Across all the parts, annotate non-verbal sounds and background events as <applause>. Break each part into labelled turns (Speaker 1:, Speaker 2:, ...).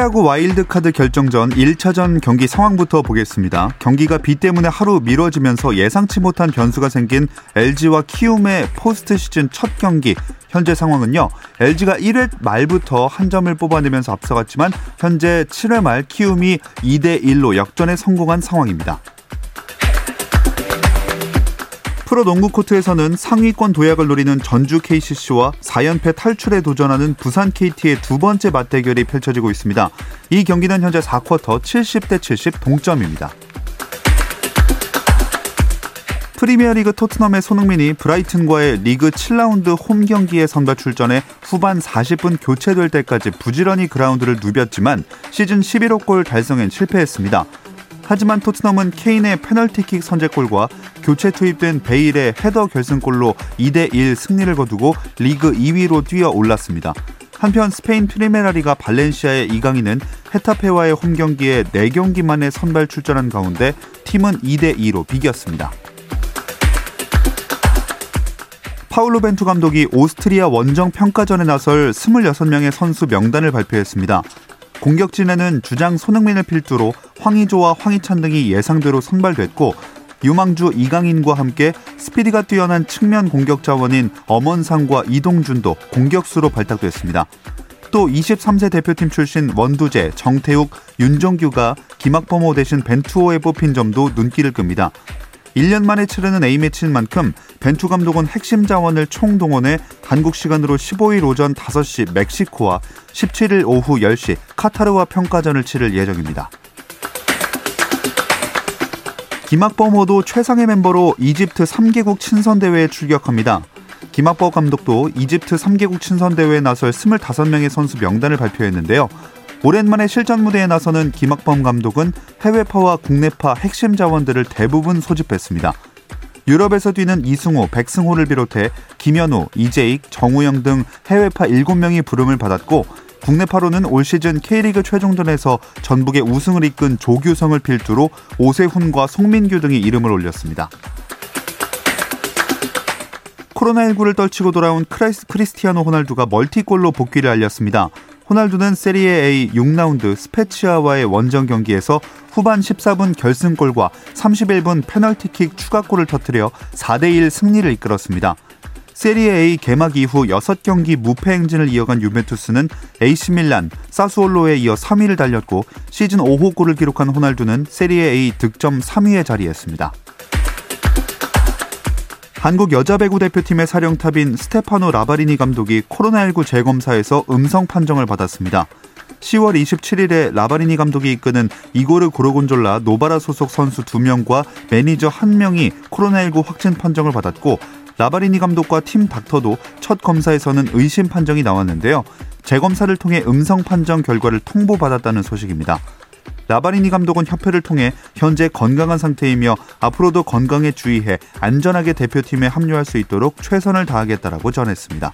Speaker 1: 프로야구 와일드카드 결정전 1차전 경기 상황부터 보겠습니다. 경기가 비 때문에 하루 미뤄지면서 예상치 못한 변수가 생긴 LG와 키움의 포스트 시즌 첫 경기. 현재 상황은요. LG가 1회 말부터 한 점을 뽑아내면서 앞서갔지만 현재 7회 말 키움이 2대 1로 역전에 성공한 상황입니다. 프로 농구 코트에서는 상위권 도약을 노리는 전주 KCC와 4연패 탈출에 도전하는 부산 KT의 두 번째 맞대결이 펼쳐지고 있습니다. 이 경기는 현재 4쿼터 70대 70 동점입니다. 프리미어리그 토트넘의 손흥민이 브라이튼과의 리그 7라운드 홈 경기에 선발 출전해 후반 40분 교체될 때까지 부지런히 그라운드를 누볐지만 시즌 11호 골 달성엔 실패했습니다. 하지만 토트넘은 케인의 페널티킥 선제골과 교체 투입된 베일의 헤더 결승골로 2대 1 승리를 거두고 리그 2위로 뛰어 올랐습니다. 한편 스페인 프리메라리가 발렌시아의 이강인은 헤타페와의 홈 경기에 4경기 만에 선발 출전한 가운데 팀은 2대2로 비겼습니다. 파울로 벤투 감독이 오스트리아 원정 평가전에 나설 26명의 선수 명단을 발표했습니다. 공격진에는 주장 손흥민을 필두로 황의조와 황희찬 등이 예상대로 선발됐고 유망주 이강인과 함께 스피드가 뛰어난 측면 공격 자원인 엄원상과 이동준도 공격수로 발탁됐습니다. 또 23세 대표팀 출신 원두재, 정태욱, 윤정규가 김학범호 대신 벤투호에 뽑힌 점도 눈길을 끕니다. 1년 만에 치르는 A매치인 만큼 벤투 감독은 핵심 자원을 총동원해 한국 시간으로 15일 오전 5시 멕시코와 17일 오후 10시 카타르와 평가전을 치를 예정입니다. 김학범호도 최상의 멤버로 이집트 3개국 친선대회에 출격합니다. 김학범 감독도 이집트 3개국 친선대회에 나설 25명의 선수 명단을 발표했는데요. 오랜만에 실전 무대에 나서는 김학범 감독은 해외파와 국내파 핵심 자원들을 대부분 소집했습니다. 유럽에서 뛰는 이승호, 백승호를 비롯해 김현우, 이재익, 정우영 등 해외파 7명이 부름을 받았고 국내파로는 올 시즌 K리그 최종전에서 전북의 우승을 이끈 조규성을 필두로 오세훈과 송민규 등이 이름을 올렸습니다. 코로나19를 떨치고 돌아온 크리스티아노 호날두가 멀티골로 복귀를 알렸습니다. 호날두는 세리에 A 6라운드 스페치아와의 원정 경기에서 후반 14분 결승골과 31분 페널티킥 추가골을 터뜨려 4대1 승리를 이끌었습니다. 세리에 A 개막 이후 6경기 무패 행진을 이어간 유벤투스는 AC 밀란, 사수올로에 이어 3위를 달렸고 시즌 5호 골을 기록한 호날두는 세리에 A 득점 3위에 자리했습니다. 한국 여자 배구 대표팀의 사령탑인 스테파노 라바리니 감독이 코로나19 재검사에서 음성 판정을 받았습니다. 10월 27일에 라바리니 감독이 이끄는 이고르 고르곤졸라 노바라 소속 선수 2명과 매니저 1명이 코로나19 확진 판정을 받았고 라바리니 감독과 팀 닥터도 첫 검사에서는 의심 판정이 나왔는데요. 재검사를 통해 음성 판정 결과를 통보받았다는 소식입니다. 라바리니 감독은 협회를 통해 현재 건강한 상태이며 앞으로도 건강에 주의해 안전하게 대표팀에 합류할 수 있도록 최선을 다하겠다라고 전했습니다.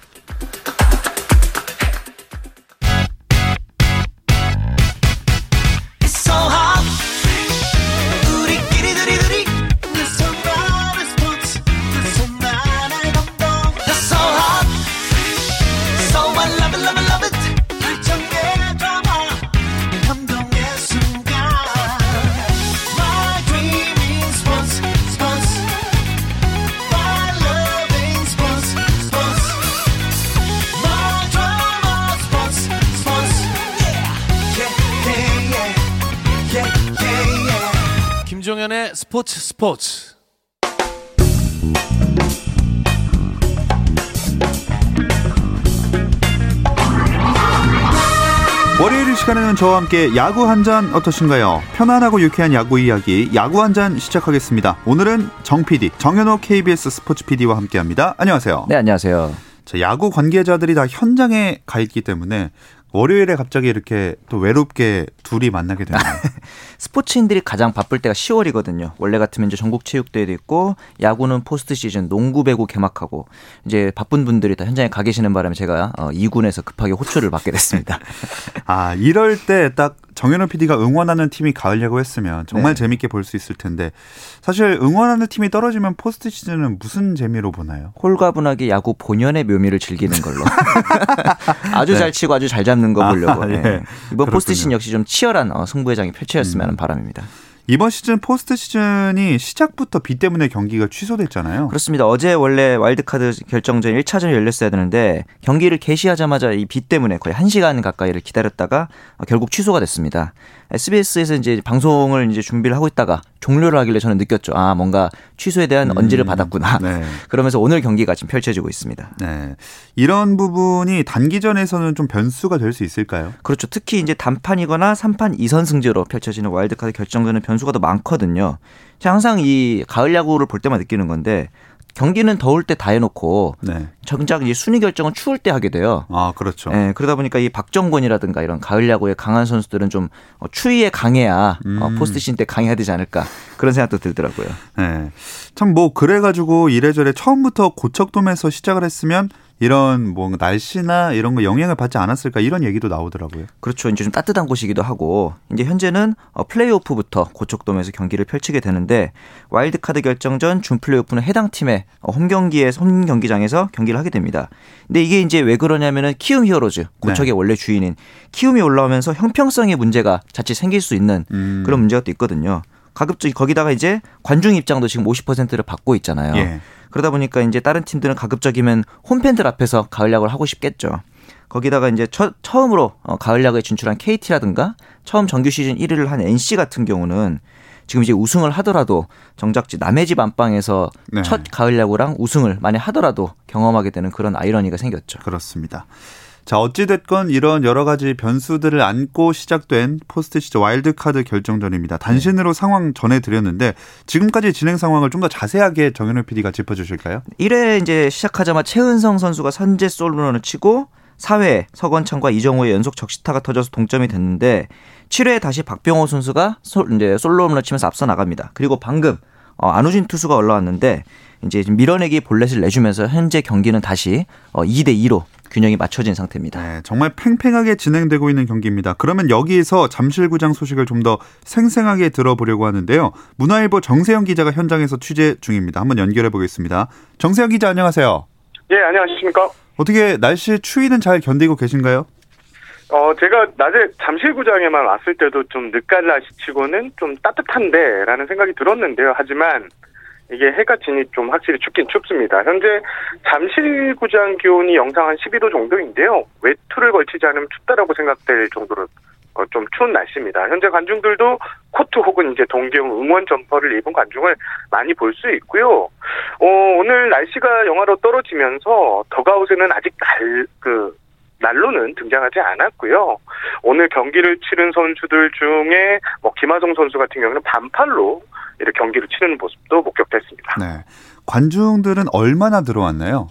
Speaker 2: 스포츠 스포츠
Speaker 1: 시간에는 저와 함께 야구 한 잔 어떠신가요? 편안하고 유쾌한 야구 이야기 야구 한 잔 시작하겠습니다. 오늘은 정 PD, 정현호 KBS 스포츠 PD와 함께합니다. 안녕하세요.
Speaker 3: 네, 안녕하세요.
Speaker 1: 자, 야구 관계자들이 다 현장에 가 있기 때문에 월요일에 갑자기 이렇게 또 외롭게 둘이 만나게 되네요. <laughs>
Speaker 3: 스포츠인들이 가장 바쁠 때가 10월이거든요. 원래 같으면 이제 전국 체육대회도 있고 야구는 포스트 시즌, 농구 배구 개막하고 이제 바쁜 분들이 다 현장에 가 계시는 바람에 제가 2군에서 어, 급하게 호출을 받게 됐습니다. <laughs>
Speaker 1: 아, 이럴 때 딱 정현호 PD가 응원하는 팀이 가을 야구 했으면 정말 네. 재밌게 볼 수 있을 텐데 사실 응원하는 팀이 떨어지면 포스트 시즌은 무슨 재미로 보나요?
Speaker 3: 홀가분하게 야구 본연의 묘미를 즐기는 걸로. <laughs> 아주 네. 잘 치고 아주 잘 잡는 거 보려고. 아, 네. 네. 이번. 포스트 시즌 역시 좀 치열한 어, 승부의 장이 펼쳐졌으면 하는 음. 바람입니다.
Speaker 1: 이번 시즌 포스트 시즌이 시작부터 비 때문에 경기가 취소됐잖아요.
Speaker 3: 그렇습니다. 어제 원래 와일드카드 결정전 1차전이 열렸어야 되는데 경기를 개시하자마자 이 비 때문에 거의 1시간 가까이를 기다렸다가 결국 취소가 됐습니다. SBS에서 이제 방송을 이제 준비를 하고 있다가 종료를 하길래 저는 느꼈죠. 아, 뭔가 취소에 대한 음, 언지를 받았구나. 네. <laughs> 그러면서 오늘 경기가 지금 펼쳐지고 있습니다. 네.
Speaker 1: 이런 부분이 단기전에서는 좀 변수가 될 수 있을까요?
Speaker 3: 그렇죠. 특히 이제 단판이거나 3판 2선승제로 펼쳐지는 와일드카드 결정전은 변수가 더 많거든요. 제가 항상 이 가을 야구를 볼 때만 느끼는 건데 경기는 더울 때 다 해놓고 네. 정작 이제 순위 결정은 추울 때 하게 돼요.
Speaker 1: 아 그렇죠.
Speaker 3: 네, 그러다 보니까 이 박정권이라든가 이런 가을 야구에 강한 선수들은 좀 어, 추위에 강해야 어, 음. 어, 포스트 시즌 때 강해야 되지 않을까 그런 생각도 들더라고요. 네,
Speaker 1: 참뭐 그래가지고 이래저래 처음부터 고척돔에서 시작을 했으면 이런 뭐 날씨나 이런 거 영향을 받지 않았을까 이런 얘기도 나오더라고요.
Speaker 3: 그렇죠. 이제 좀 따뜻한 곳이기도 하고 이제 현재는 어, 플레이오프부터 고척돔에서 경기를 펼치게 되는데 와일드카드 결정전 준 플레이오프는 해당 팀의 어, 홈 경기에 홈 경기장에서 경기를 하게 됩니다. 근데 이게 이제 왜 그러냐면은 키움 히어로즈 고척의 네. 원래 주인인 키움이 올라오면서 형평성의 문제가 자칫 생길 수 있는 음. 그런 문제가 또 있거든요. 가급적 거기다가 이제 관중 입장도 지금 50%를 받고 있잖아요. 예. 그러다 보니까 이제 다른 팀들은 가급적이면 홈팬들 앞에서 가을 야구를 하고 싶겠죠. 거기다가 이제 처, 처음으로 어, 가을 야구에 진출한 KT라든가 처음 정규 시즌 1위를 한 NC 같은 경우는 지금 이제 우승을 하더라도 정작지 남의 집 안방에서 네. 첫 가을 야구랑 우승을 만약 하더라도 경험하게 되는 그런 아이러니가 생겼죠.
Speaker 1: 그렇습니다. 자, 어찌됐건 이런 여러 가지 변수들을 안고 시작된 포스트 시즌 와일드카드 결정전입니다. 단신으로 네. 상황 전해드렸는데 지금까지 진행 상황을 좀 더 자세하게 정현우 PD가 짚어주실까요?
Speaker 3: 1회 이제 시작하자마자 최은성 선수가 선제 솔로런을 치고 4회 서건창과 이정호의 연속 적시타가 터져서 동점이 됐는데 7회에 다시 박병호 선수가 솔, 이제 솔로 홈런 치면서 앞서 나갑니다. 그리고 방금 어, 안우진 투수가 올라왔는데 이제 밀어내기 볼넷을 내주면서 현재 경기는 다시 어, 2대 2로 균형이 맞춰진 상태입니다. 네,
Speaker 1: 정말 팽팽하게 진행되고 있는 경기입니다. 그러면 여기에서 잠실구장 소식을 좀 더 생생하게 들어보려고 하는데요. 문화일보 정세영 기자가 현장에서 취재 중입니다. 한번 연결해 보겠습니다. 정세영 기자 안녕하세요.
Speaker 4: 예, 안녕하십니까?
Speaker 1: 어떻게 날씨 추위는 잘 견디고 계신가요?
Speaker 4: 어, 제가 낮에 잠실구장에만 왔을 때도 좀 늦가을 날씨치고는 좀 따뜻한데라는 생각이 들었는데요. 하지만 이게 해가 지니 좀 확실히 춥긴 춥습니다. 현재 잠실구장 기온이 영상 한 12도 정도인데요. 외투를 걸치지 않으면 춥다라고 생각될 정도로 어, 좀 추운 날씨입니다. 현재 관중들도 코트 혹은 이제 동계용 응원 점퍼를 입은 관중을 많이 볼 수 있고요. 어, 오늘 날씨가 영하로 떨어지면서 더그아웃에는 아직 난, 그, 난로는 등장하지 않았고요. 오늘 경기를 치른 선수들 중에 뭐 김하성 선수 같은 경우는 반팔로 이렇게 경기를 치르는 모습도 목격됐습니다. 네.
Speaker 1: 관중들은 얼마나 들어왔나요?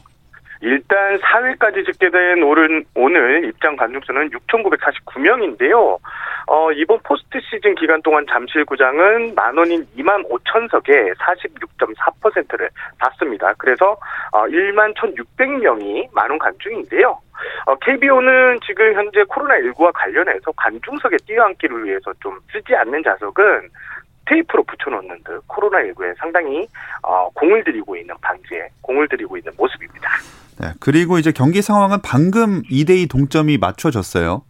Speaker 4: 일단 4회까지 집계된 오늘, 오늘 입장 관중수는 6,949명인데요. 어, 이번 포스트 시즌 기간 동안 잠실구장은 만원인 2만 5천석에 46.4%를 받습니다. 그래서 어, 1만 1,600명이 만원 관중인데요. 어, KBO는 지금 현재 코로나19와 관련해서 관중석에 뛰어앉기를 위해서 좀 쓰지 않는 좌석은 테이프로 붙여놓는 듯 코로나19에 상당히 어, 공을 들이고 있는 방지에 공을 들이고 있는 모습입니다.
Speaker 1: 네, 그리고 이제 경기 상황은 방금 2대2 동점이 맞춰졌어요.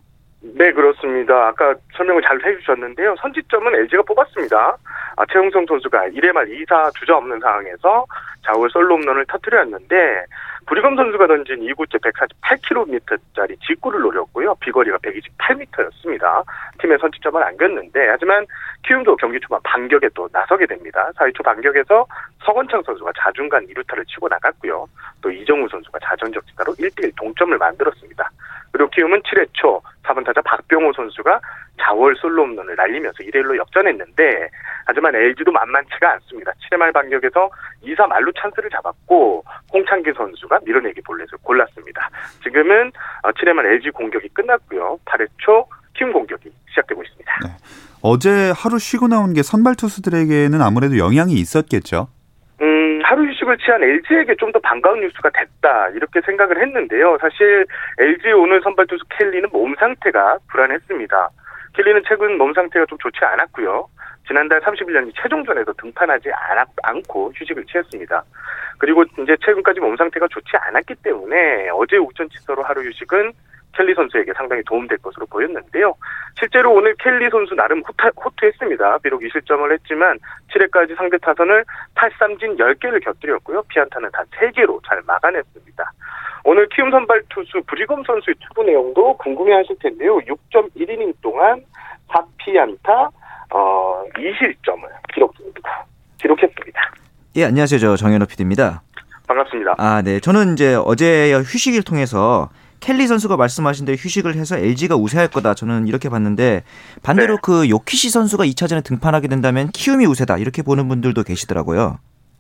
Speaker 4: 네, 그렇습니다. 아까 설명을 잘 해주셨는데요. 선취점은 LG가 뽑았습니다. 아, 최용성 선수가 1회 말 2사 주자 없는 상황에서 좌우 솔로 홈런을 터뜨렸는데 구리검 선수가 던진 2구째 148km짜리 직구를 노렸고요. 비거리가 128m였습니다. 팀의 선취점을 안겼는데 하지만 키움도 경기 초반 반격에 또 나서게 됩니다. 4회 초 반격에서 서건창 선수가 자중간 2루타를 치고 나갔고요. 또 이정우 선수가 자전적 지타로 1대1 동점을 만들었습니다. 그리고 키움은 7회 초 4번 타자 박병호 선수가 자월 솔로 홈런을 날리면서 1대1로 역전했는데 하지만 LG도 만만치가 않습니다. 7회 말 반격에서 2사 말루 찬스를 잡았고 홍창기 선수가 밀어내기 볼넷을 골랐습니다. 지금은 7회 어, 말 LG 공격이 끝났고요. 8회 초 키움 공격이 시작되고 있습니다. 네.
Speaker 1: 어제 하루 쉬고 나온 게 선발 투수들에게는 아무래도 영향이 있었겠죠.
Speaker 4: 음, 하루 휴식을 취한 LG에게 좀 더 반가운 뉴스가 됐다 이렇게 생각을 했는데요. 사실 LG 오늘 선발 투수 켈리는 몸 상태가 불안했습니다. 켈리는 최근 몸 상태가 좀 좋지 않았고요. 지난달 31년 최종전에서 등판하지 않고 휴식을 취했습니다. 그리고 이제 최근까지 몸 상태가 좋지 않았기 때문에 어제 우전 취소로 하루 휴식은 켈리 선수에게 상당히 도움될 것으로 보였는데요. 실제로 오늘 켈리 선수 나름 호타, 호투했습니다. 비록 2실점을 했지만 7회까지 상대 타선을 탈삼진 10개를 곁들였고요. 피안타는 단 3개로 잘 막아냈습니다. 오늘 키움 선발 투수 브리검 선수의 투구 내용도 궁금해하실 텐데요. 6.1이닝 동안 4피안타 어, 2실점을 기록입니다. 기록했습니다.
Speaker 3: 예, 안녕하세요. 저 정현호 PD입니다.
Speaker 4: 반갑습니다.
Speaker 3: 아, 네. 저는 이제 어제 휴식일 통해서 켈리 선수가 말씀하신 대로 휴식을 해서 LG가 우세할 거다. 저는 이렇게 봤는데 반대로 네. 그 요키시 선수가 2차전에 등판하게 된다면 키움이 우세다. 이렇게 보는 분들도 계시더라고요.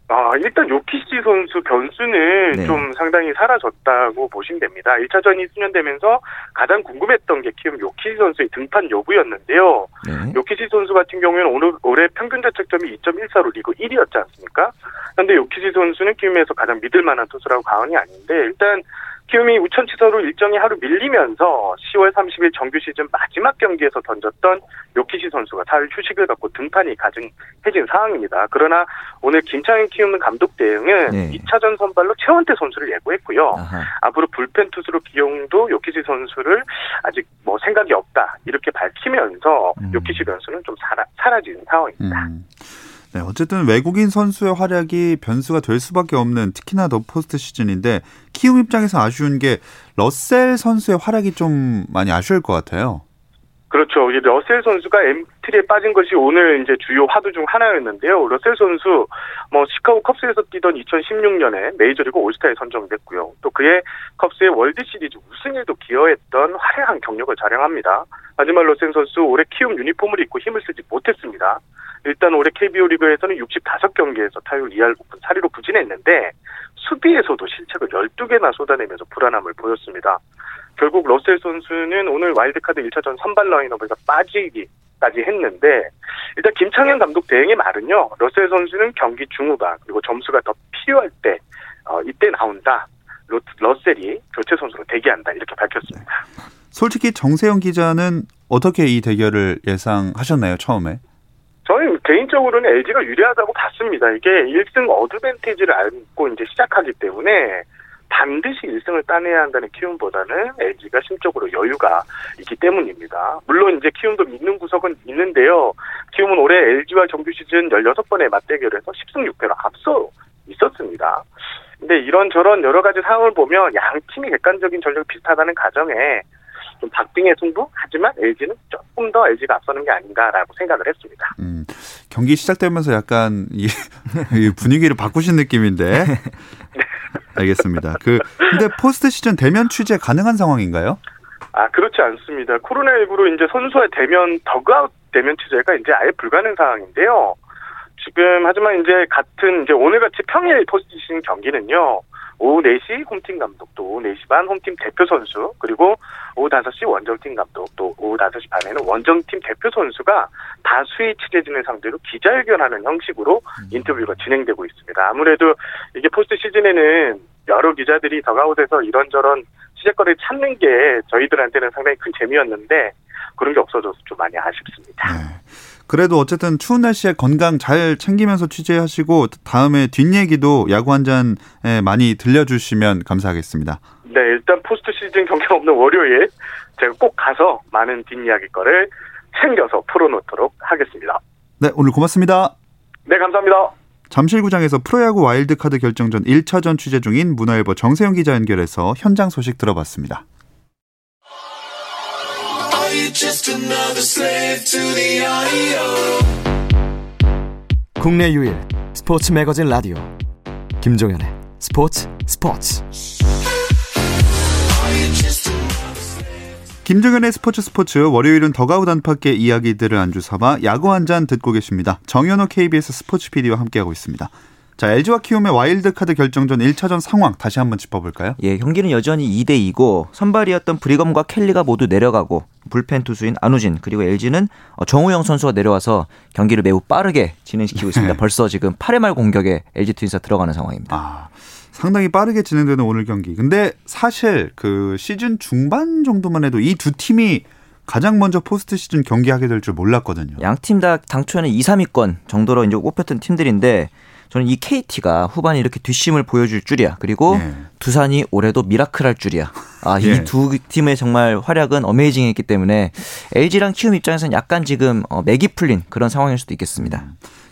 Speaker 4: 아, 일단 요키시 선수 변수는 네. 좀 상당히 사라졌다고 보시면 됩니다. 1차전이 수년되면서 가장 궁금했던 게 키움 요키시 선수의 등판 여부였는데요. 네. 요키시 선수 같은 경우에는 오늘 올해 평균 자책점이 2.14로 리그 1위였지 않습니까? 그런데 요키시 선수는 키움에서 가장 믿을 만한 투수라고 가언이 아닌데 일단 키움이 우천 취소로 일정이 하루 밀리면서 10월 30일 정규 시즌 마지막 경기에서 던졌던 요키시 선수가 사흘 휴식을 갖고 등판이 가증해진 상황입니다. 그러나 오늘 김창현 키움 감독 대행은 네. 2차전 선발로 최원태 선수를 예고했고요. 아하. 앞으로 불펜 투수로 기용도 요키시 선수를 아직 뭐 생각이 없다 이렇게 밝히면서 음. 요키시 선수는 좀 사라, 사라진 상황입니다. 음.
Speaker 1: 네, 어쨌든 외국인 선수의 활약이 변수가 될 수밖에 없는 특히나 더 포스트 시즌인데 키움 입장에서 아쉬운 게 러셀 선수의 활약이 좀 많이 아쉬울 것 같아요.
Speaker 4: 그렇죠. 이 러셀 선수가 엔트리에 빠진 것이 오늘 이제 주요 화두 중 하나였는데요. 러셀 선수 뭐 시카고 컵스에서 뛰던 2016년에 메이저리그 올스타에 선정됐고요. 또 그의 컵스의 월드 시리즈 우승에도 기여했던 화려한 경력을 자랑합니다. 하지만 러셀 선수 올해 키움 유니폼을 입고 힘을 쓰지 못했습니다. 일단 올해 KBO 리그에서는 65경기에서 타율 2할 9푼 4리로 부진했는데 수비에서도 실책을 12개나 쏟아내면서 불안함을 보였습니다. 결국 러셀 선수는 오늘 와일드카드 1차전 선발 라인업에서 빠지기까지 했는데 일단 김창현 감독 대행의 말은요. 러셀 선수는 경기 중후반 그리고 점수가 더 필요할 때 어, 이때 나온다. 러, 러셀이 교체 선수로 대기한다 이렇게 밝혔습니다.
Speaker 1: 솔직히 정세영 기자는 어떻게 이 대결을 예상하셨나요 처음에?
Speaker 4: 저는 개인적으로는 LG가 유리하다고 봤습니다. 이게 1승 어드밴티지를 안고 이제 시작하기 때문에 반드시 1승을 따내야 한다는 키움보다는 LG가 심적으로 여유가 있기 때문입니다. 물론 이제 키움도 믿는 구석은 있는데요. 키움은 올해 LG와 정규 시즌 16번의 맞대결에서 10승 6패로 앞서 있었습니다. 근데 이런저런 여러 가지 상황을 보면 양 팀이 객관적인 전력이 비슷하다는 가정에 좀 박빙의 승부 하지만 LG는 조금 더 LG가 앞서는 게 아닌가라고 생각을 했습니다. 음,
Speaker 1: 경기 시작되면서 약간 이, <laughs> 이 분위기를 바꾸신 느낌인데 <laughs> 네. 알겠습니다. 그 근데 포스트 시즌 대면 취재 가능한 상황인가요?
Speaker 4: 아 그렇지 않습니다. 코로나19로 이제 선수와 대면 더그아웃 대면 취재가 이제 아예 불가능 상황인데요. 지금 하지만 이제 같은 이제 오늘같이 평일 포스트 시즌 경기는요. 오후 4시 홈팀 감독, 또 오후 4시 반 홈팀 대표 선수, 그리고 오후 5시 원정팀 감독, 또 오후 5시 반에는 원정팀 대표 선수가 다수의 취재진을 상대로 기자회견하는 형식으로 음. 인터뷰가 진행되고 있습니다. 아무래도 이게 포스트 시즌에는 여러 기자들이 더가웃에서 이런저런 취재거리를 찾는 게 저희들한테는 상당히 큰 재미였는데 그런 게 없어져서 좀 많이 아쉽습니다. 네.
Speaker 1: 그래도 어쨌든 추운 날씨에 건강 잘 챙기면서 취재하시고 다음에 뒷얘기도 야구 한 잔에 많이 들려주시면 감사하겠습니다.
Speaker 4: 네, 일단 포스트 시즌 경기 없는 월요일 제가 꼭 가서 많은 뒷이야기 거를 챙겨서 풀어놓도록 하겠습니다.
Speaker 1: 네, 오늘 고맙습니다.
Speaker 4: 네, 감사합니다.
Speaker 1: 잠실구장에서 프로야구 와일드카드 결정전 1차전 취재 중인 문화일보 정세영 기자 연결해서 현장 소식 들어봤습니다.
Speaker 5: 국내 유일 스포츠 매거진 라디오 김종현의 스포츠 스포츠
Speaker 1: 김정현의 스포츠 스포츠 월요일은 더가우 단팎의 이야기들을 안주 삼아 야구 한 잔 듣고 계십니다. 정현호 KBS 스포츠 PD와 함께하고 있습니다. 자, LG와 키움의 와일드카드 결정전 1차전 상황 다시 한번 짚어볼까요?
Speaker 3: 예, 경기는 여전히 2대 2고 선발이었던 브리검과 켈리가 모두 내려가고 불펜 투수인 안우진 그리고 LG는 어, 정우영 선수가 내려와서 경기를 매우 빠르게 진행시키고 있습니다.
Speaker 1: 네. <laughs>
Speaker 3: 벌써 지금 8회 말 공격에 LG 트윈스가 들어가는 상황입니다.
Speaker 1: 아, 상당히 빠르게 진행되는 오늘 경기. 근데 사실 그 시즌 중반 정도만 해도 이 두 팀이 가장 먼저 포스트 시즌 경기하게 될 줄 몰랐거든요.
Speaker 3: 양 팀 다 당초에는 2, 3위권 정도로 이제 꼽혔던 팀들인데 저는 이 KT가 후반에 이렇게 뒷심을 보여줄 줄이야. 그리고
Speaker 1: 예.
Speaker 3: 두산이 올해도 miracle 할 줄이야. 아,
Speaker 1: 예.
Speaker 3: 이 두 팀의 정말 활약은 amazing했기 때문에 LG랑 키움 입장에서는 약간 지금 어, 맥이 풀린 그런 상황일 수도 있겠습니다.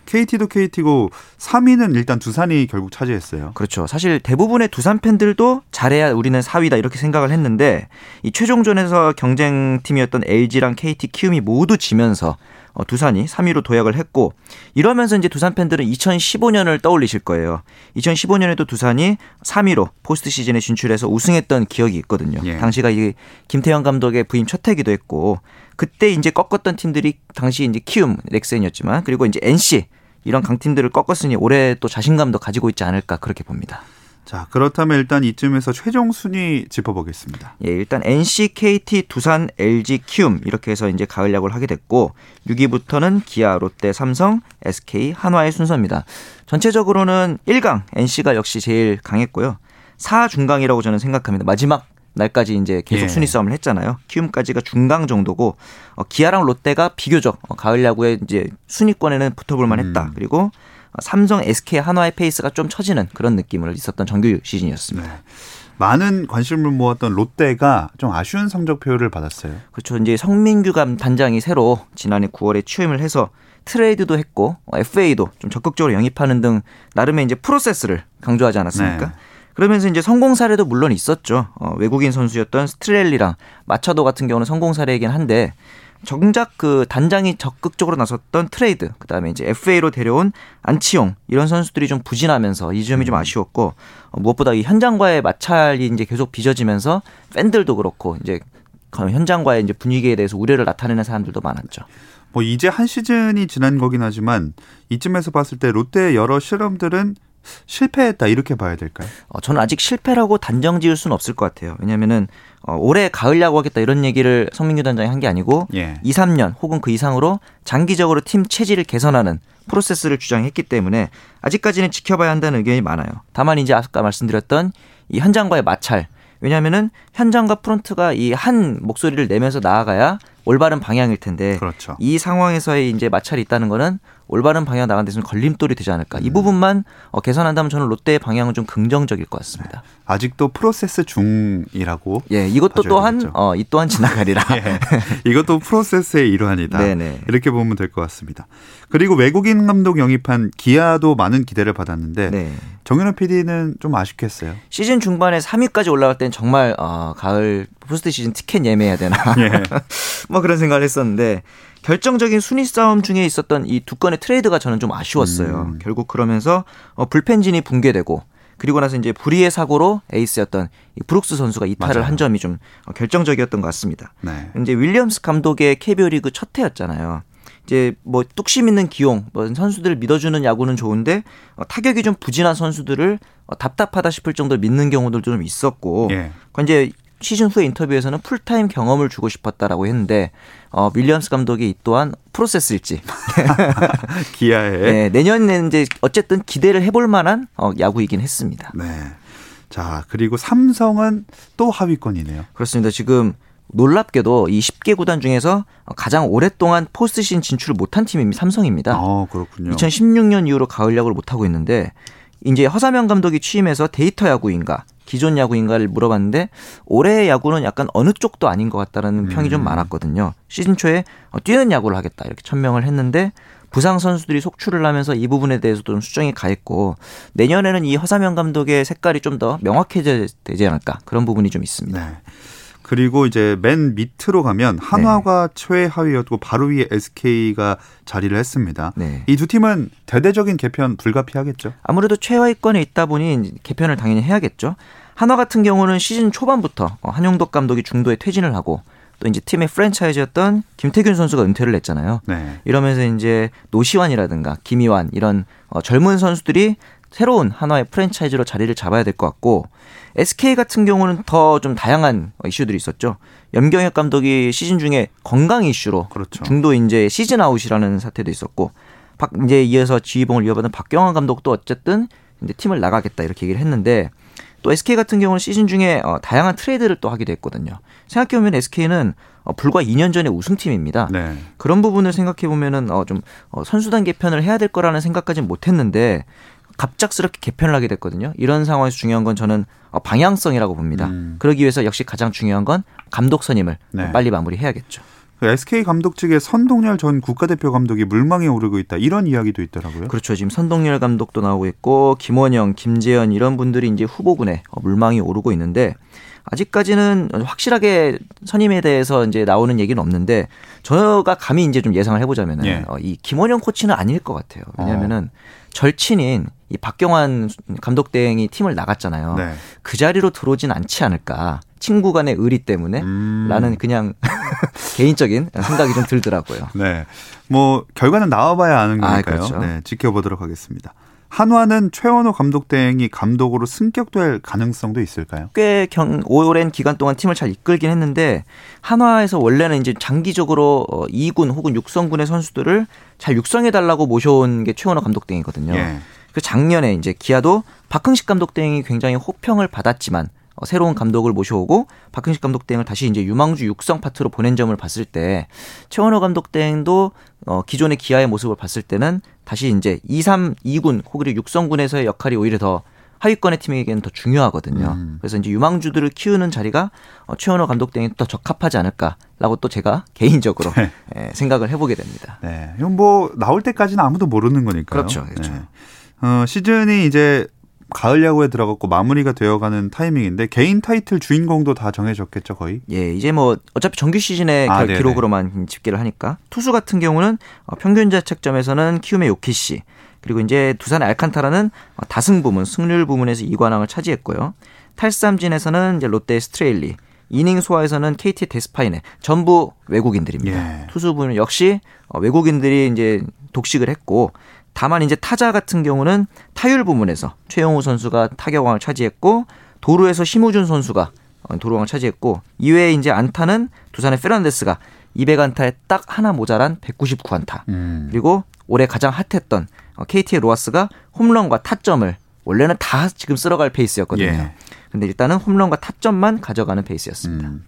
Speaker 1: KT도 KT고 3위는 일단 두산이 결국 차지했어요.
Speaker 3: 그렇죠. 사실 대부분의 두산 팬들도 잘해야 우리는 4위다 이렇게 생각을 했는데 이 최종전에서 경쟁팀이었던 LG랑 KT, 키움이 모두 지면서 어, 두산이 3위로 도약을 했고 이러면서 이제 두산 팬들은 2015년을 떠올리실 거예요. 2015년에도 두산이 3위로 포스트 시즌에 진출해서 우승했던 기억이 있거든요.
Speaker 1: 예.
Speaker 3: 당시가 이 김태형 감독의 부임 첫 해기도 했고 그때 이제 꺾었던 팀들이 당시 이제 키움, 넥센이었지만 그리고 이제 NC 이런 강팀들을 꺾었으니 올해 또 자신감도 가지고 있지 않을까 그렇게 봅니다.
Speaker 1: 자, 그렇다면 일단 이쯤에서 최종 순위 짚어보겠습니다.
Speaker 3: 예, 일단 NC, KT, 두산, LG, 키움 이렇게 해서 이제 가을 야구를 하게 됐고 6위부터는 기아, 롯데, 삼성, SK, 한화의 순서입니다. 전체적으로는 1강 NC가 역시 제일 강했고요. 4 중강이라고 저는 생각합니다. 마지막 날까지 이제 계속
Speaker 1: 예.
Speaker 3: 순위 싸움을 했잖아요. 키움까지가 중강 정도고 어, 기아랑 롯데가 비교적 어, 가을 야구에 이제 순위권에는 붙어볼 만했다.
Speaker 1: 음.
Speaker 3: 그리고 어, 삼성, SK, 한화의 페이스가 좀 처지는 그런 느낌을 있었던 정규 시즌이었습니다.
Speaker 1: 네. 많은 관심을 모았던 롯데가 좀 아쉬운 성적표를 받았어요.
Speaker 3: 그렇죠. 이제 성민규 감 단장이 새로 지난해 9월에 취임을 해서 트레이드도 했고 어, FA도 좀 적극적으로 영입하는 등 나름의 이제 프로세스를 강조하지 않았습니까?
Speaker 1: 네.
Speaker 3: 그러면서 이제 성공 사례도 물론 있었죠. 어, 외국인 선수였던 스트레일리랑 마차도 같은 경우는 성공 사례이긴 한데 정작 그 단장이 적극적으로 나섰던 트레이드, 그다음에 이제 FA로 데려온 안치홍 이런 선수들이 좀 부진하면서 이 점이 좀 아쉬웠고 어, 무엇보다 이 현장과의 마찰이 이제 계속 빚어지면서 팬들도 그렇고 이제 그 현장과의 이제 분위기에 대해서 우려를 나타내는 사람들도 많았죠.
Speaker 1: 뭐 이제 한 시즌이 지난 거긴 하지만 이쯤에서 봤을 때 롯데의 여러 실험들은 실패했다 이렇게 봐야 될까요?
Speaker 3: 어, 저는 아직 실패라고 단정 지을 수는 없을 것 같아요. 왜냐면은 어, 올해 가을 야구 하겠다 이런 얘기를 성민규 단장이 한 게 아니고
Speaker 1: 예.
Speaker 3: 2, 3년 혹은 그 이상으로 장기적으로 팀 체질을 개선하는 프로세스를 주장했기 때문에 아직까지는 지켜봐야 한다는 의견이 많아요. 다만 이제 아까 말씀드렸던 이 현장과의 마찰. 왜냐하면은 현장과 프론트가 이 한 목소리를 내면서 나아가야 올바른 방향일 텐데
Speaker 1: 그렇죠.
Speaker 3: 이 상황에서의 이제 마찰이 있다는 거는 올바른 방향 나간 데서는 걸림돌이 되지 않을까.
Speaker 1: 음.
Speaker 3: 이 부분만 어, 개선한다면 저는 롯데의 방향은 좀 긍정적일 것 같습니다.
Speaker 1: 아직도 프로세스 중이라고.
Speaker 3: 예, 이것도 또한. 어, 이 또한 지나가리라. <laughs>
Speaker 1: 예. 이것도 프로세스의 일환이다.
Speaker 3: 네네.
Speaker 1: 이렇게 보면 될 것 같습니다. 그리고 외국인 감독 영입한 기아도 많은 기대를 받았는데
Speaker 3: 네.
Speaker 1: 정현호 PD는 좀 아쉽겠어요.
Speaker 3: 시즌 중반에 3위까지 올라갈 땐 정말 어, 가을 포스트 시즌 티켓 예매해야 되나 <laughs>
Speaker 1: 예. <laughs>
Speaker 3: 뭐 그런 생각을 했었는데 결정적인 순위 싸움 중에 있었던 이 두 건의 트레이드가 저는 좀 아쉬웠어요.
Speaker 1: 음.
Speaker 3: 결국 그러면서 어, 불펜진이 붕괴되고 그리고 나서 이제 불의의 사고로 에이스였던 이 브룩스 선수가 이탈을 맞이한 점이 좀 어, 결정적이었던 것 같습니다.
Speaker 1: 네.
Speaker 3: 이제 윌리엄스 감독의 KBO 리그 첫 해였잖아요. 이제 뭐 뚝심 있는 기용, 뭐 선수들을 믿어주는 야구는 좋은데 어, 타격이 좀 부진한 선수들을 어, 답답하다 싶을 정도로 믿는 경우들도 좀 있었고,
Speaker 1: 예.
Speaker 3: 그 이제 시즌 후에 인터뷰에서는 풀타임 경험을 주고 싶었다라고 했는데 어, 윌리엄스 감독이 이 또한 프로세스일지 <laughs>
Speaker 1: 기아의
Speaker 3: 네, 내년에는 이제 어쨌든 기대를 해볼 만한 어, 야구이긴 했습니다.
Speaker 1: 네. 자, 그리고 삼성은 또 하위권이네요.
Speaker 3: 그렇습니다. 지금 놀랍게도 이 10개 구단 중에서 가장 오랫동안 포스트 시즌 진출을 못한 팀이 삼성입니다.
Speaker 1: 어, 그렇군요.
Speaker 3: 2016년 이후로 가을 야구를 못 하고 있는데 이제 허사명 감독이 취임해서 데이터 야구인가 기존 야구인가를 물어봤는데 올해의 야구는 약간 어느 쪽도 아닌 것 같다는 평이 좀
Speaker 1: 음.
Speaker 3: 많았거든요. 시즌 초에 어, 뛰는 야구를 하겠다 이렇게 천명을 했는데 부상 선수들이 속출을 하면서 이 부분에 대해서도 좀 수정이 가했고 내년에는 이 허사명 감독의 색깔이 좀 더 명확해지지 않을까 그런 부분이 좀 있습니다.
Speaker 1: 네. 그리고 이제 맨 밑으로 가면 한화가
Speaker 3: 네.
Speaker 1: 최하위였고 바로 위에 SK가 자리를 했습니다.
Speaker 3: 네.
Speaker 1: 이두 팀은 대대적인 개편 불가피하겠죠.
Speaker 3: 아무래도 최하위권에 있다 보니 개편을 당연히 해야겠죠. 한화 같은 경우는 시즌 초반부터 어, 한용덕 감독이 중도에 퇴진을 하고 또 이제 팀의 프랜차이즈였던 김태균 선수가 은퇴를 했잖아요.
Speaker 1: 네.
Speaker 3: 이러면서 이제 노시환이라든가 김희환 이런 어, 젊은 선수들이 새로운 한화의 프랜차이즈로 자리를 잡아야 될 것 같고 SK 같은 경우는 더 좀 다양한 이슈들이 있었죠. 염경엽 감독이 시즌 중에 건강 이슈로
Speaker 1: 그렇죠.
Speaker 3: 중도 이제 시즌 아웃이라는 사태도 있었고 박 이제 이어서 지휘봉을 이어받은 박경완 감독도 어쨌든 이제 팀을 나가겠다 이렇게 얘기를 했는데 또 SK 같은 경우는 시즌 중에 어, 다양한 트레이드를 또 하기도 했거든요. 생각해 보면 SK는 어, 불과 2년 전에 우승팀입니다.
Speaker 1: 네.
Speaker 3: 그런 부분을 생각해 보면은 어, 좀 어, 선수단 개편을 해야 될 거라는 생각까지는 못했는데 갑작스럽게 개편을 하게 됐거든요. 이런 상황에서 중요한 건 저는 어, 방향성이라고 봅니다.
Speaker 1: 음.
Speaker 3: 그러기 위해서 역시 가장 중요한 건 감독 선임을
Speaker 1: 네.
Speaker 3: 빨리 마무리해야겠죠.
Speaker 1: 그 SK 감독 측의 선동열 전 국가대표 감독이 물망에 오르고 있다. 이런 이야기도 있더라고요.
Speaker 3: 그렇죠. 지금 선동열 감독도 나오고 있고 김원영, 김재현 이런 분들이 이제 후보군에 어, 물망이 오르고 있는데 아직까지는 확실하게 선임에 대해서 이제 나오는 얘기는 없는데 저가 감히 이제 좀 예상을 해보자면은
Speaker 1: 예.
Speaker 3: 어, 이 김원영 코치는 아닐 것 같아요. 왜냐하면은 절친인 이 박경환 감독 대행이 팀을 나갔잖아요.
Speaker 1: 네.
Speaker 3: 그 자리로 들어오진 않지 않을까. 친구 간의 의리 때문에
Speaker 1: 음.
Speaker 3: 라는 그냥 <laughs> 개인적인 생각이 좀 들더라고요.
Speaker 1: 네. 뭐 결과는 나와봐야 아는
Speaker 3: 아,
Speaker 1: 거니까요.
Speaker 3: 그렇죠.
Speaker 1: 네, 지켜보도록 하겠습니다. 한화는 최원호 감독 대행이 감독으로 승격될 가능성도 있을까요?
Speaker 3: 꽤 경, 오랜 기간 동안 팀을 잘 이끌긴 했는데 한화에서 원래는 이제 장기적으로 어, 2군 혹은 육성군의 선수들을 잘 육성해 달라고 모셔온 게 최원호 감독 대행이거든요.
Speaker 1: 예.
Speaker 3: 그 작년에 이제 기아도 박흥식 감독 대행이 굉장히 호평을 받았지만 어, 새로운 감독을 모셔오고 박흥식 감독 대행을 다시 이제 유망주 육성 파트로 보낸 점을 봤을 때 최원호 감독 대행도 어, 기존의 기아의 모습을 봤을 때는 다시 이제 2, 3, 2군 혹은 육성군에서의 역할이 오히려 더 하위권의 팀에게는 더 중요하거든요.
Speaker 1: 음.
Speaker 3: 그래서 이제 유망주들을 키우는 자리가 어, 최원호 감독 대행이 더 적합하지 않을까라고 또 제가 <laughs> 개인적으로
Speaker 1: 네.
Speaker 3: 예, 생각을 해보게 됩니다.
Speaker 1: 네. 이건 뭐 나올 때까지는 아무도 모르는 거니까요.
Speaker 3: 그렇죠, 그렇죠.
Speaker 1: 네. 어, 시즌이 이제 가을 야구에 들어갔고 마무리가 되어가는 타이밍인데 개인 타이틀 주인공도 다 정해졌겠죠 거의.
Speaker 3: 예, 이제 뭐 어차피 정규 시즌의
Speaker 1: 아.
Speaker 3: 기록으로만 집계를 하니까 투수 같은 경우는 어, 평균 자책점에서는 키움의 요키시 그리고 이제 두산의 알칸타라는 어, 다승 부문, 승률 부문에서 2관왕을 차지했고요. 탈삼진에서는 이제 롯데의 스트레일리, 이닝 소화에서는 KT 데스파이네 전부 외국인들입니다.
Speaker 1: 예.
Speaker 3: 투수 부문 역시 어, 외국인들이 이제 독식을 했고 다만 이제 타자 같은 경우는 타율 부문에서 최영우 선수가 타격왕을 차지했고 도루에서 심우준 선수가 어, 도루왕을 차지했고 이외에 이제 안타는 두산의 페란데스가 200안타에 딱 하나 모자란 199안타.
Speaker 1: 음.
Speaker 3: 그리고 올해 가장 핫했던 어, KT의 로하스가 홈런과 타점을 원래는 다 지금 쓸어갈 페이스였거든요.
Speaker 1: 예.
Speaker 3: 근데 일단은 홈런과 타점만 가져가는 페이스였습니다.
Speaker 1: 음.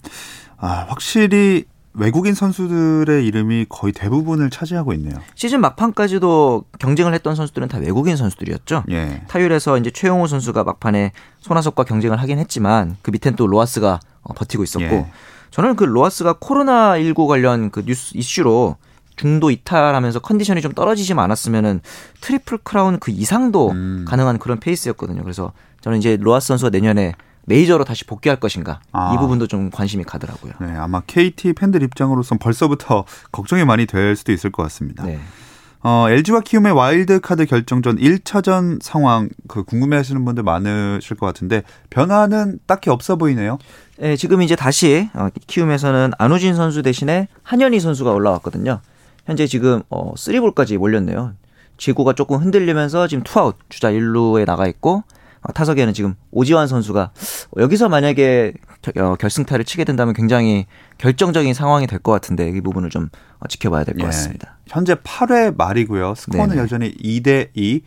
Speaker 1: 아 확실히 외국인 선수들의 이름이 거의 대부분을 차지하고 있네요.
Speaker 3: 시즌 막판까지도 경쟁을 했던 선수들은 다 외국인 선수들이었죠.
Speaker 1: 예.
Speaker 3: 타율에서 이제 최형우 선수가 막판에 손아섭과 경쟁을 하긴 했지만 그 밑엔 또 로하스가 어, 버티고 있었고
Speaker 1: 예.
Speaker 3: 저는 그 로하스가 코로나 19 관련 그 뉴스 이슈로 중도 이탈하면서 컨디션이 좀 떨어지지만 않았으면은 트리플 크라운 그 이상도
Speaker 1: 음.
Speaker 3: 가능한 그런 페이스였거든요. 그래서 저는 이제 로하스 선수가 내년에 메이저로 다시 복귀할 것인가
Speaker 1: 아.
Speaker 3: 이 부분도 좀 관심이 가더라고요.
Speaker 1: 네, 아마 KT 팬들 입장으로선 벌써부터 <laughs> 걱정이 많이 될 수도 있을 것 같습니다.
Speaker 3: 네.
Speaker 1: 어, LG와 키움의 와일드 카드 결정전 1차전 상황 그 궁금해하시는 분들 많으실 것 같은데 변화는 딱히 없어 보이네요.
Speaker 3: 예, 지금 이제 다시 어, 키움에서는 안우진 선수 대신에 한현희 선수가 올라왔거든요. 현재 지금 어 3볼까지 몰렸네요. 제구가 조금 흔들리면서 지금 투아웃 주자 1루에 나가 있고 어, 타석에는 지금 오지환 선수가 여기서 만약에 겨- 어, 결승타를 치게 된다면 굉장히 결정적인 상황이 될 것 같은데 이 부분을 좀 어, 지켜봐야 될것
Speaker 1: 예.
Speaker 3: 같습니다.
Speaker 1: 현재 8회 말이고요. 스코어는
Speaker 3: 네네.
Speaker 1: 여전히 2대 2.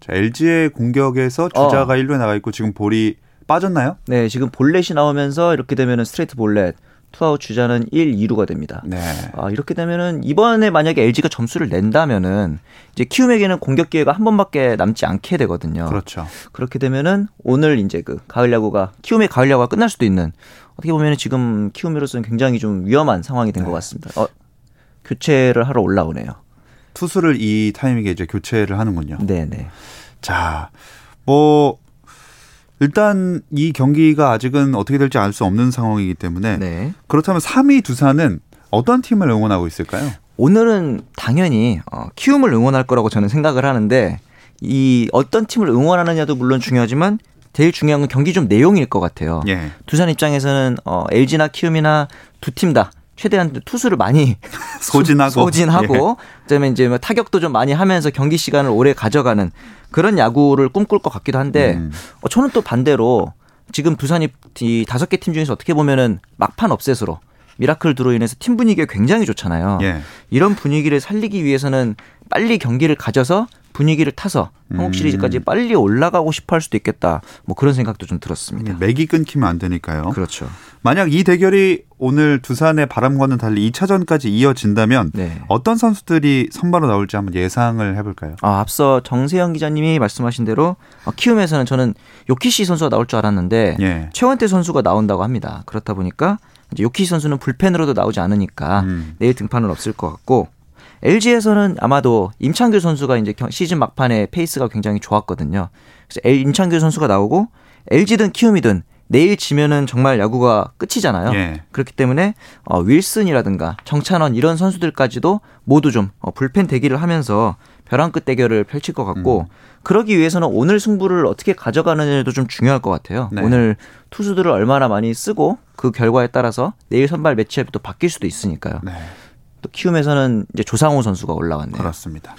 Speaker 1: 자, LG의 공격에서 주자가
Speaker 3: 어.
Speaker 1: 1루에 나가 있고 지금 볼이 빠졌나요?
Speaker 3: 네, 지금 볼넷이 나오면서 이렇게 되면은 스트레이트 볼넷 투아웃 주자는 1, 2루가 됩니다.
Speaker 1: 네.
Speaker 3: 아, 이렇게 되면은 이번에 만약에 LG가 점수를 낸다면은 이제 키움에게는 공격 기회가 한 번밖에 남지 않게 되거든요.
Speaker 1: 그렇죠.
Speaker 3: 그렇게 되면은 오늘 이제 그 가을 야구가 키움의 가을 야구가 끝날 수도 있는 어떻게 보면은 지금 키움으로서는 굉장히 좀 위험한 상황이 된것
Speaker 1: 네.
Speaker 3: 같습니다. 어, 교체를 하러 올라오네요.
Speaker 1: 투수를 이 타이밍에 이제 교체를 하는군요.
Speaker 3: 네, 네.
Speaker 1: 자, 뭐 일단 이 경기가 아직은 어떻게 될지 알 수 없는 상황이기 때문에
Speaker 3: 네.
Speaker 1: 그렇다면 3위 두산은 어떤 팀을 응원하고 있을까요?
Speaker 3: 오늘은 당연히 어, 키움을 응원할 거라고 저는 생각을 하는데 이 어떤 팀을 응원하느냐도 물론 중요하지만 제일 중요한 건 경기 좀 내용일 것 같아요.
Speaker 1: 예.
Speaker 3: 두산 입장에서는 어, LG나 키움이나 두 팀 다 최대한 투수를 많이 <laughs>
Speaker 1: 소진하고
Speaker 3: 소진하고 그다음에 이제 뭐 타격도 좀 많이 하면서 경기 시간을 오래 가져가는 그런 야구를 꿈꿀 것 같기도 한데
Speaker 1: 음.
Speaker 3: 어, 저는 또 반대로 지금 두산이 이 다섯 개 팀 중에서 어떻게 보면은 막판 upset으로 miracle 드로 인해서 팀 분위기가 굉장히 좋잖아요.
Speaker 1: 예.
Speaker 3: 이런 분위기를 살리기 위해서는 빨리 경기를 가져서 분위기를 타서 한국
Speaker 1: 음.
Speaker 3: 시리즈까지 빨리 올라가고 싶어 할 수도 있겠다. 뭐 그런 생각도 좀 들었습니다.
Speaker 1: 맥이 끊기면 안 되니까요.
Speaker 3: 그렇죠.
Speaker 1: 만약 이 대결이 오늘 두산의 바람과는 달리 2차전까지 이어진다면
Speaker 3: 네.
Speaker 1: 어떤 선수들이 선발로 나올지 한번 예상을 해볼까요?
Speaker 3: 아, 앞서 정세영 기자님이 말씀하신 대로 어, 키움에서는 저는 요키시 선수가 나올 줄 알았는데
Speaker 1: 예.
Speaker 3: 최원태 선수가 나온다고 합니다. 그렇다 보니까 요키시 선수는 불펜으로도 나오지 않으니까
Speaker 1: 음.
Speaker 3: 내일 등판은 없을 것 같고 LG에서는 아마도 임찬규 선수가 이제 경- 시즌 막판에 페이스가 굉장히 좋았거든요. 그래서 임찬규 선수가 나오고 LG든 키움이든 내일 지면은 정말 야구가 끝이잖아요.
Speaker 1: 예.
Speaker 3: 그렇기 때문에 어, 윌슨이라든가 정찬헌 이런 선수들까지도 모두 좀 어, 불펜 대기를 하면서 벼랑 끝 대결을 펼칠 것 같고 그러기 위해서는 오늘 승부를 어떻게 가져가느냐도 좀 중요할 것 같아요.
Speaker 1: 네.
Speaker 3: 오늘 투수들을 얼마나 많이 쓰고 그 결과에 따라서 내일 선발 매치업이 또 바뀔 수도 있으니까요.
Speaker 1: 네.
Speaker 3: 또 키움에서는 이제 조상우 선수가 올라왔네요.
Speaker 1: 그렇습니다.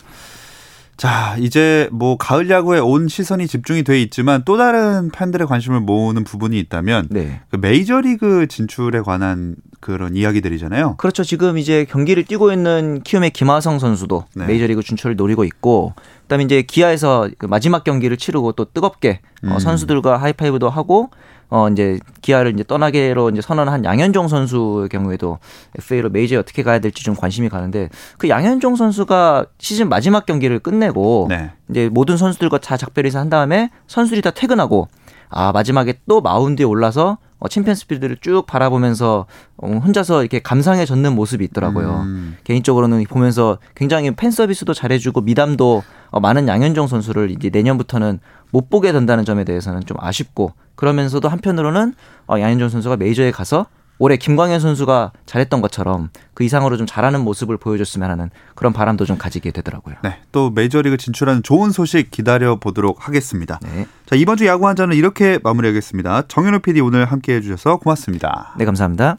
Speaker 1: 자, 이제 뭐 가을 야구에 온 시선이 집중이 돼 있지만 또 다른 팬들의 관심을 모으는 부분이 있다면
Speaker 3: 네.
Speaker 1: 그 메이저리그 진출에 관한 그런 이야기들이잖아요.
Speaker 3: 그렇죠. 지금 이제 경기를 뛰고 있는 키움의 김하성 선수도
Speaker 1: 네.
Speaker 3: 메이저리그 진출을 노리고 있고, 그다음에 이제 기아에서 그 마지막 경기를 치르고 또 뜨겁게 어,
Speaker 1: 음.
Speaker 3: 선수들과 하이파이브도 하고, 어 이제 기아를 이제 떠나기로 이제 선언한 양현종 선수의 경우에도 FA로 메이저에 어떻게 가야 될지 좀 관심이 가는데 그 양현종 선수가 시즌 마지막 경기를 끝내고
Speaker 1: 네.
Speaker 3: 이제 모든 선수들과 다 작별을 한 다음에 선수들이 다 퇴근하고 아 마지막에 또 마운드에 올라서 어, 챔피언스 필드를 쭉 바라보면서 어, 혼자서 이렇게 감상에 젖는 모습이 있더라고요.
Speaker 1: 음.
Speaker 3: 개인적으로는 보면서 굉장히 팬 서비스도 잘해주고 미담도 어, 많은 양현종 선수를 이제 내년부터는 못 보게 된다는 점에 대해서는 좀 아쉽고 그러면서도 한편으로는 어, 양현종 선수가 메이저에 가서 올해 김광현 선수가 잘했던 것처럼 그 이상으로 좀 잘하는 모습을 보여줬으면 하는 그런 바람도 좀 가지게 되더라고요.
Speaker 1: 네. 또 메이저리그 진출하는 좋은 소식 기다려 보도록 하겠습니다.
Speaker 3: 네,
Speaker 1: 자, 이번 주 야구 한자는 이렇게 마무리하겠습니다. 정현우 PD 오늘 함께 해 주셔서 고맙습니다.
Speaker 3: 네 감사합니다.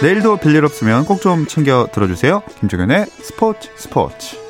Speaker 1: 내일도 별일 없으면 꼭 좀 챙겨 들어주세요. 김종현의 스포츠 스포츠.